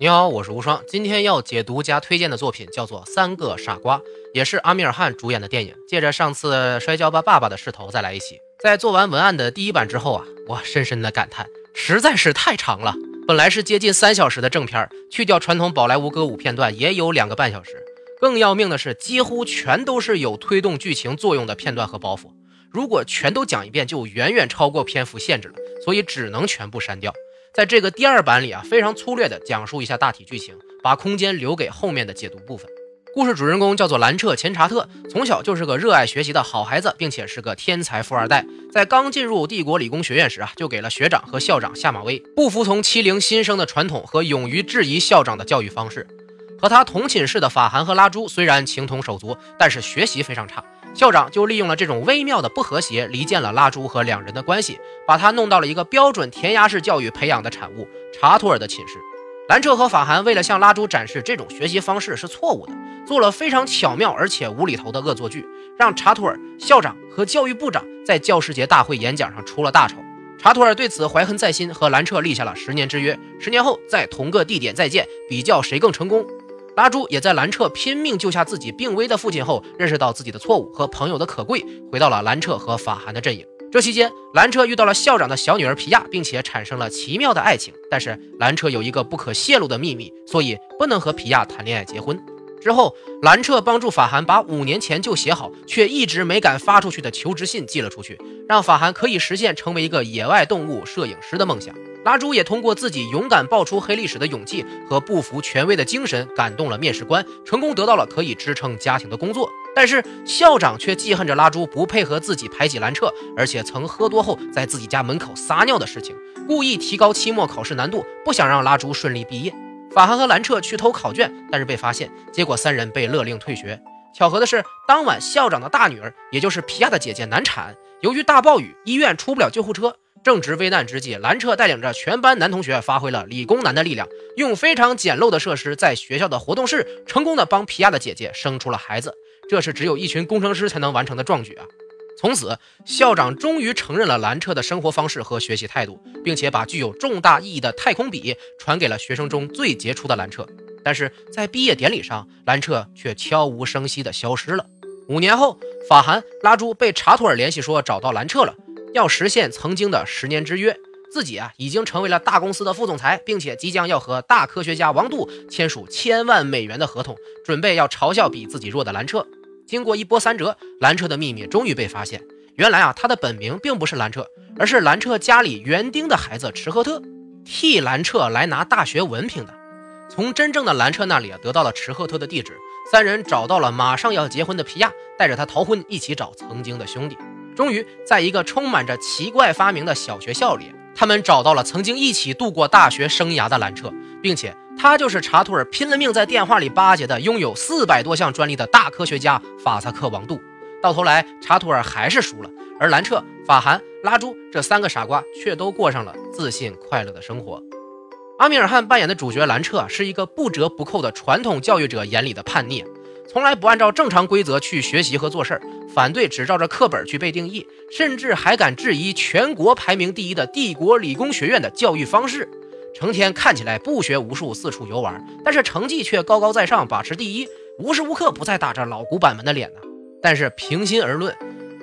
你好，我是无双，今天要解读加推荐的作品叫做《三个傻瓜》，也是阿米尔汗主演的电影。借着上次《摔跤吧，爸爸》的势头，再来一起。在做完文案的第一版之后啊，我深深的感叹，实在是太长了。本来是接近三小时的正片，去掉传统宝莱坞歌舞片段，也有两个半小时。更要命的是，几乎全都是有推动剧情作用的片段和包袱。如果全都讲一遍，就远远超过篇幅限制了，所以只能全部删掉。在这个第二版里啊，非常粗略的讲述一下大体剧情，把空间留给后面的解读部分。故事主人公叫做兰彻·钱查特，从小就是个热爱学习的好孩子，并且是个天才富二代。在刚进入帝国理工学院时啊，就给了学长和校长下马威，不服从欺凌新生的传统和勇于质疑校长的教育方式。和他同寝室的法涵和拉朱虽然情同手足，但是学习非常差。校长就利用了这种微妙的不和谐，离间了拉朱和两人的关系，把他弄到了一个标准填鸭式教育培养的产物查托尔的寝室。兰彻和法涵为了向拉朱展示这种学习方式是错误的。做了非常巧妙而且无厘头的恶作剧，让查图尔校长和教育部长在教师节大会演讲上出了大丑。查图尔对此怀恨在心，和兰彻立下了十年之约，十年后在同个地点再见，比较谁更成功。拉朱也在兰彻拼命救下自己病危的父亲后，认识到自己的错误和朋友的可贵，回到了兰彻和法涵的阵营。这期间，兰彻遇到了校长的小女儿皮亚，并且产生了奇妙的爱情。但是兰彻有一个不可泄露的秘密，所以不能和皮亚谈恋爱结婚。之后，兰彻帮助法涵把五年前就写好却一直没敢发出去的求职信寄了出去，让法涵可以实现成为一个野外动物摄影师的梦想。拉朱也通过自己勇敢爆出黑历史的勇气和不服权威的精神，感动了面试官，成功得到了可以支撑家庭的工作。但是校长却记恨着拉朱不配合自己排挤兰彻，而且曾喝多后在自己家门口撒尿的事情，故意提高期末考试难度，不想让拉朱顺利毕业。法寒和兰彻去偷考卷，但是被发现，结果三人被勒令退学。巧合的是，当晚校长的大女儿，也就是皮亚的姐姐难产，由于大暴雨，医院出不了救护车。正值危难之际，兰彻带领着全班男同学发挥了理工男的力量，用非常简陋的设施，在学校的活动室成功的帮皮亚的姐姐生出了孩子。这是只有一群工程师才能完成的壮举啊！从此，校长终于承认了兰彻的生活方式和学习态度，并且把具有重大意义的太空笔传给了学生中最杰出的兰彻。但是在毕业典礼上，兰彻却悄无声息地消失了。五年后，法韩、拉朱被查图尔联系说找到兰彻了，要实现曾经的十年之约。自己啊已经成为了大公司的副总裁，并且即将要和大科学家王度签署千万美元的合同，准备要嘲笑比自己弱的兰彻。经过一波三折，兰彻的秘密终于被发现。原来啊，他的本名并不是兰彻，而是兰彻家里园丁的孩子池赫特，替兰彻来拿大学文凭的。从真正的兰彻那里啊，得到了池赫特的地址。三人找到了马上要结婚的皮亚，带着他逃婚，一起找曾经的兄弟。终于，在一个充满着奇怪发明的小学校里，他们找到了曾经一起度过大学生涯的兰彻，并且。他就是查图尔拼了命在电话里巴结的，拥有四百多项专利的大科学家法萨克王杜。到头来，查图尔还是输了，而兰彻、法寒、拉朱这三个傻瓜却都过上了自信快乐的生活。阿米尔汗扮演的主角兰彻是一个不折不扣的传统教育者眼里的叛逆，从来不按照正常规则去学习和做事儿，反对只照着课本去背定义，甚至还敢质疑全国排名第一的帝国理工学院的教育方式。成天看起来不学无术，四处游玩，但是成绩却高高在上，把持第一，无时无刻不在打着老古板们的脸呢。但是平心而论，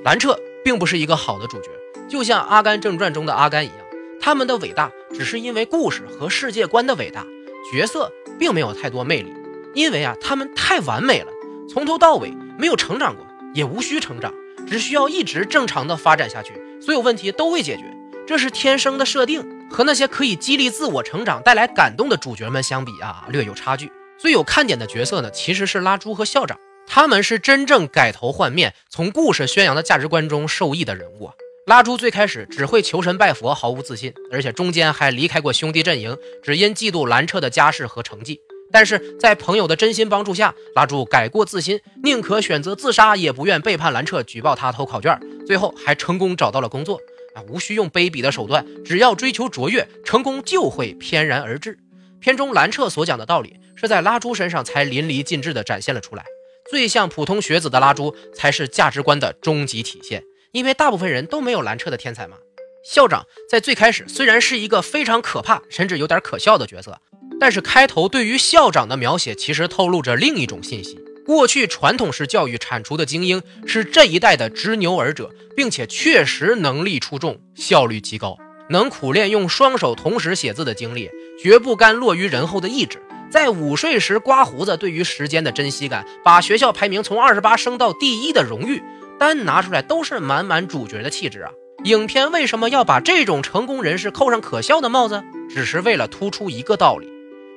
兰彻并不是一个好的主角，就像《阿甘正传》中的阿甘一样，他们的伟大只是因为故事和世界观的伟大，角色并没有太多魅力，因为啊，他们太完美了，从头到尾没有成长过，也无需成长，只需要一直正常的发展下去，所有问题都会解决，这是天生的设定。和那些可以激励自我成长、带来感动的主角们相比啊，略有差距。最有看点的角色呢，其实是拉朱和校长，他们是真正改头换面，从故事宣扬的价值观中受益的人物啊。拉朱最开始只会求神拜佛，毫无自信，而且中间还离开过兄弟阵营，只因嫉妒兰彻的家世和成绩。但是在朋友的真心帮助下，拉朱改过自新，宁可选择自杀，也不愿背叛兰彻，举报他偷考卷，最后还成功找到了工作。啊，无需用卑鄙的手段，只要追求卓越，成功就会翩然而至。片中兰彻所讲的道理，是在拉朱身上才淋漓尽致地展现了出来。最像普通学子的拉朱，才是价值观的终极体现。因为大部分人都没有兰彻的天才嘛。校长在最开始虽然是一个非常可怕，甚至有点可笑的角色，但是开头对于校长的描写，其实透露着另一种信息：过去传统式教育产出的精英是这一代的执牛耳者，并且确实能力出众，效率极高，能苦练用双手同时写字的经历，绝不甘落于人后的意志。在午睡时刮胡子，对于时间的珍惜感，把学校排名从二十八升到第一的荣誉，单拿出来都是满满主角的气质啊！影片为什么要把这种成功人士扣上可笑的帽子？只是为了突出一个道理：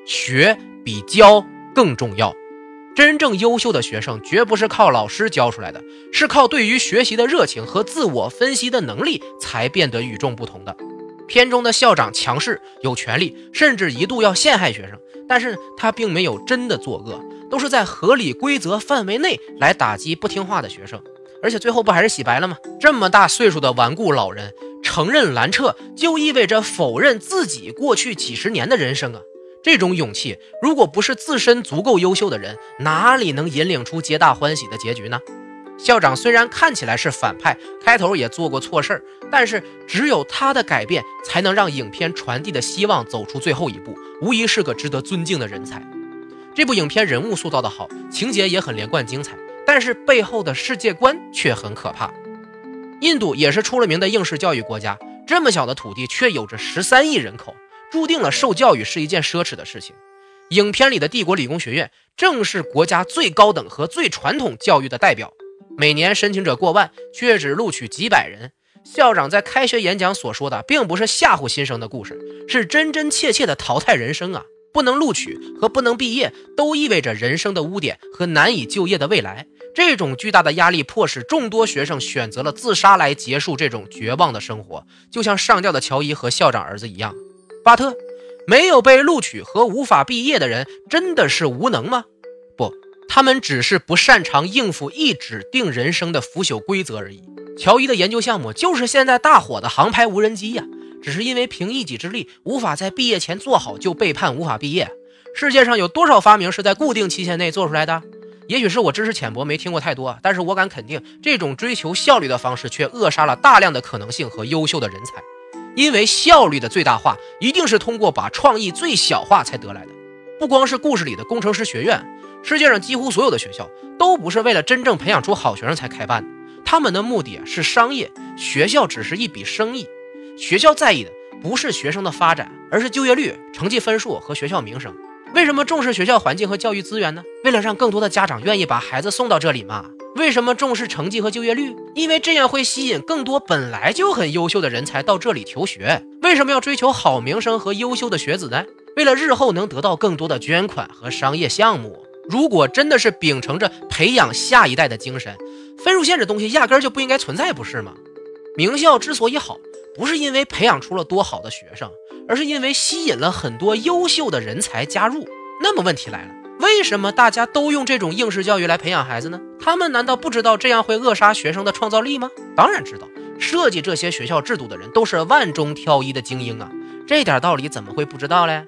学比教更重要。真正优秀的学生，绝不是靠老师教出来的，是靠对于学习的热情和自我分析的能力才变得与众不同的。片中的校长强势有权利，甚至一度要陷害学生。但是他并没有真的作恶，都是在合理规则范围内来打击不听话的学生，而且最后不还是洗白了吗？这么大岁数的顽固老人承认拦撤，就意味着否认自己过去几十年的人生啊！这种勇气，如果不是自身足够优秀的人，哪里能引领出皆大欢喜的结局呢？校长虽然看起来是反派，开头也做过错事儿，但是只有他的改变，才能让影片传递的希望走出最后一步。无疑是个值得尊敬的人才。这部影片人物塑造的好，情节也很连贯精彩，但是背后的世界观却很可怕。印度也是出了名的应试教育国家，这么小的土地却有着十三亿人口，注定了受教育是一件奢侈的事情。影片里的帝国理工学院正是国家最高等和最传统教育的代表，每年申请者过万，却只录取几百人。校长在开学演讲所说的，并不是吓唬新生的故事，是真真切切的淘汰人生啊！不能录取和不能毕业，都意味着人生的污点和难以就业的未来。这种巨大的压力，迫使众多学生选择了自杀来结束这种绝望的生活。就像上吊的乔伊和校长儿子一样。巴特，没有被录取和无法毕业的人，真的是无能吗？不，他们只是不擅长应付一指定人生的腐朽规则而已。乔伊的研究项目就是现在大火的航拍无人机呀，只是因为凭一己之力无法在毕业前做好，就被判无法毕业。世界上有多少发明是在固定期限内做出来的？也许是我知识浅薄，没听过太多，但是我敢肯定，这种追求效率的方式却扼杀了大量的可能性和优秀的人才。因为效率的最大化一定是通过把创意最小化才得来的。不光是故事里的工程师学院，世界上几乎所有的学校都不是为了真正培养出好学生才开办的。他们的目的是商业，学校只是一笔生意。学校在意的不是学生的发展，而是就业率、成绩分数和学校名声。为什么重视学校环境和教育资源呢？为了让更多的家长愿意把孩子送到这里嘛。为什么重视成绩和就业率？因为这样会吸引更多本来就很优秀的人才到这里求学。为什么要追求好名声和优秀的学子呢？为了日后能得到更多的捐款和商业项目。如果真的是秉承着培养下一代的精神，分数线这东西压根儿就不应该存在，不是吗？名校之所以好，不是因为培养出了多好的学生，而是因为吸引了很多优秀的人才加入。那么问题来了，为什么大家都用这种应试教育来培养孩子呢？他们难道不知道这样会扼杀学生的创造力吗？当然知道，设计这些学校制度的人都是万中挑一的精英啊，这点道理怎么会不知道嘞？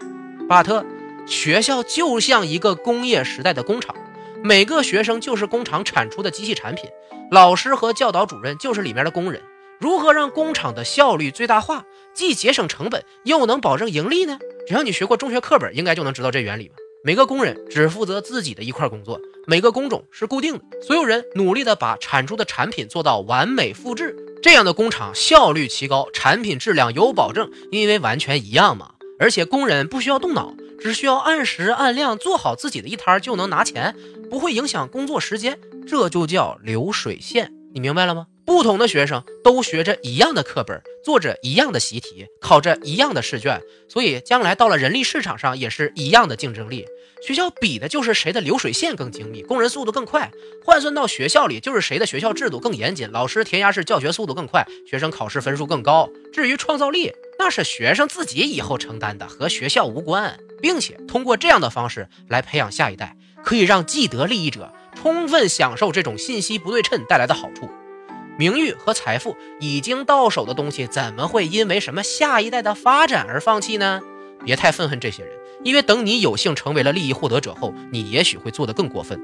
巴特。学校就像一个工业时代的工厂，每个学生就是工厂产出的机器产品，老师和教导主任就是里面的工人。如何让工厂的效率最大化，既节省成本又能保证盈利呢？只要你学过中学课本，应该就能知道这原理吧。每个工人只负责自己的一块工作，每个工种是固定的，所有人努力的把产出的产品做到完美复制，这样的工厂效率奇高，产品质量有保证，因为完全一样嘛。而且工人不需要动脑。只需要按时按量做好自己的一摊就能拿钱，不会影响工作时间，这就叫流水线。你明白了吗？不同的学生都学着一样的课本，做着一样的习题，考着一样的试卷，所以将来到了人力市场上也是一样的竞争力。学校比的就是谁的流水线更精密，工人速度更快。换算到学校里，就是谁的学校制度更严谨，老师填鸭式教学速度更快，学生考试分数更高。至于创造力，那是学生自己以后承担的，和学校无关。并且通过这样的方式来培养下一代，可以让既得利益者充分享受这种信息不对称带来的好处。名誉和财富已经到手的东西，怎么会因为什么下一代的发展而放弃呢？别太愤恨这些人，因为等你有幸成为了利益获得者后，你也许会做得更过分。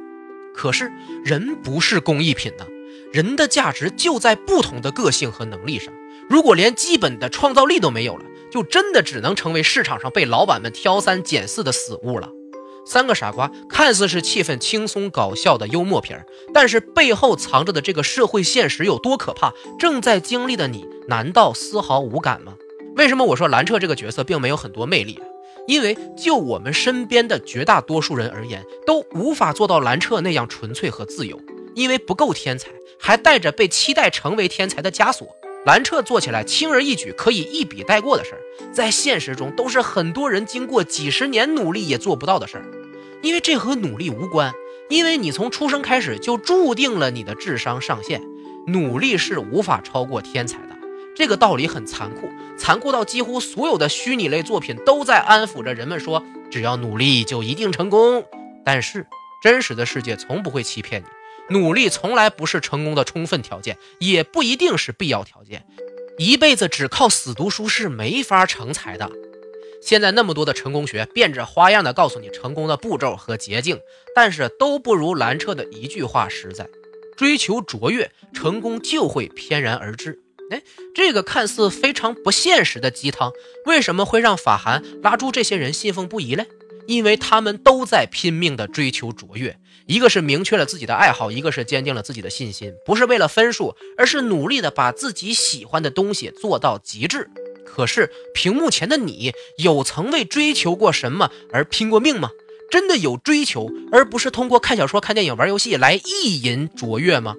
可是人不是工艺品呢，人的价值就在不同的个性和能力上。如果连基本的创造力都没有了，就真的只能成为市场上被老板们挑三拣四的死物了。三个傻瓜看似是气氛轻松搞笑的幽默片儿，但是背后藏着的这个社会现实有多可怕？正在经历的你难道丝毫无感吗？为什么我说蓝彻这个角色并没有很多魅力？因为就我们身边的绝大多数人而言，都无法做到蓝彻那样纯粹和自由，因为不够天才，还带着被期待成为天才的枷锁。蓝彻做起来轻而易举，可以一笔带过的事儿，在现实中都是很多人经过几十年努力也做不到的事儿。因为这和努力无关，因为你从出生开始就注定了你的智商上限，努力是无法超过天才的。这个道理很残酷，残酷到几乎所有的虚拟类作品都在安抚着人们说，只要努力就一定成功。但是真实的世界从不会欺骗你。努力从来不是成功的充分条件，也不一定是必要条件。一辈子只靠死读书是没法成才的。现在那么多的成功学，变着花样的告诉你成功的步骤和捷径，但是都不如兰彻的一句话实在：追求卓越，成功就会翩然而至。哎，这个看似非常不现实的鸡汤，为什么会让法涵拉住这些人信奉不疑嘞？因为他们都在拼命的追求卓越。一个是明确了自己的爱好，一个是坚定了自己的信心，不是为了分数，而是努力的把自己喜欢的东西做到极致。可是屏幕前的你，有曾为追求过什么而拼过命吗？真的有追求，而不是通过看小说、看电影、玩游戏来意淫卓越吗？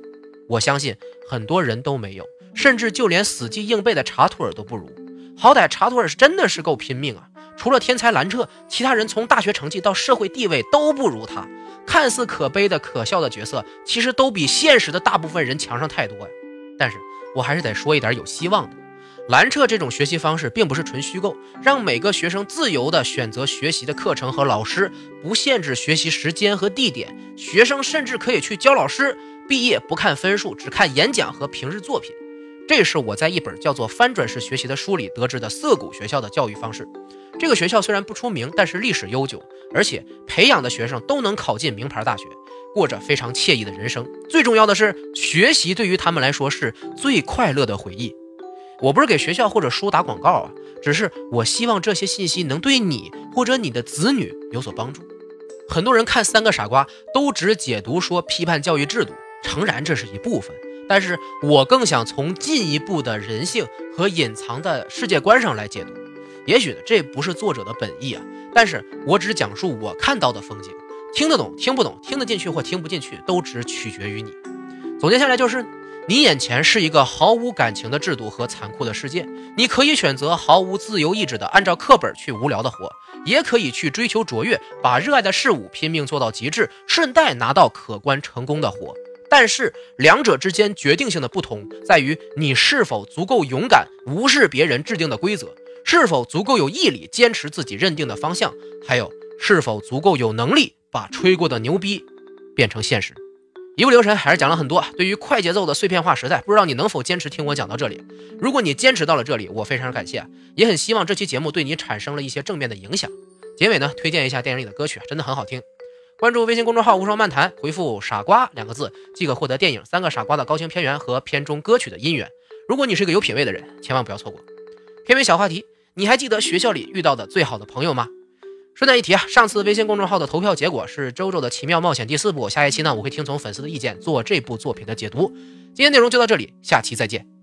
我相信很多人都没有，甚至就连死记硬背的查图尔都不如。好歹查图尔是真的是够拼命啊！除了天才兰彻，其他人从大学成绩到社会地位都不如他。看似可悲的、可笑的角色，其实都比现实的大部分人强上太多呀。但是我还是得说一点有希望的：蓝彻这种学习方式并不是纯虚构，让每个学生自由地选择学习的课程和老师，不限制学习时间和地点，学生甚至可以去教老师。毕业不看分数，只看演讲和平日作品。这是我在一本叫做《翻转式学习》的书里得知的涩谷学校的教育方式。这个学校虽然不出名，但是历史悠久，而且培养的学生都能考进名牌大学，过着非常惬意的人生。最重要的是，学习对于他们来说是最快乐的回忆。我不是给学校或者书打广告啊，只是我希望这些信息能对你或者你的子女有所帮助。很多人看《三个傻瓜》都只解读说批判教育制度，诚然这是一部分，但是我更想从进一步的人性和隐藏的世界观上来解读。也许，这不是作者的本意啊，但是我只讲述我看到的风景，听得懂听不懂，听得进去或听不进去，都只取决于你。总结下来就是，你眼前是一个毫无感情的制度和残酷的世界，你可以选择毫无自由意志的按照课本去无聊的活，也可以去追求卓越，把热爱的事物拼命做到极致，顺带拿到可观成功的活。但是两者之间决定性的不同在于，你是否足够勇敢，无视别人制定的规则。是否足够有毅力坚持自己认定的方向？还有是否足够有能力把吹过的牛逼变成现实？一不留神还是讲了很多。对于快节奏的碎片化时代，不知道你能否坚持听我讲到这里？如果你坚持到了这里，我非常感谢，也很希望这期节目对你产生了一些正面的影响。结尾呢，推荐一下电影里的歌曲，真的很好听。关注微信公众号“无双漫谈”，回复“傻瓜”两个字，即可获得电影《三个傻瓜》的高清片源和片中歌曲的音源。如果你是个有品位的人，千万不要错过。片尾小话题。你还记得学校里遇到的最好的朋友吗？顺带一提啊，上次微信公众号的投票结果是《周周的奇妙冒险》第四部。下一期呢，我会听从粉丝的意见做这部作品的解读。今天内容就到这里，下期再见。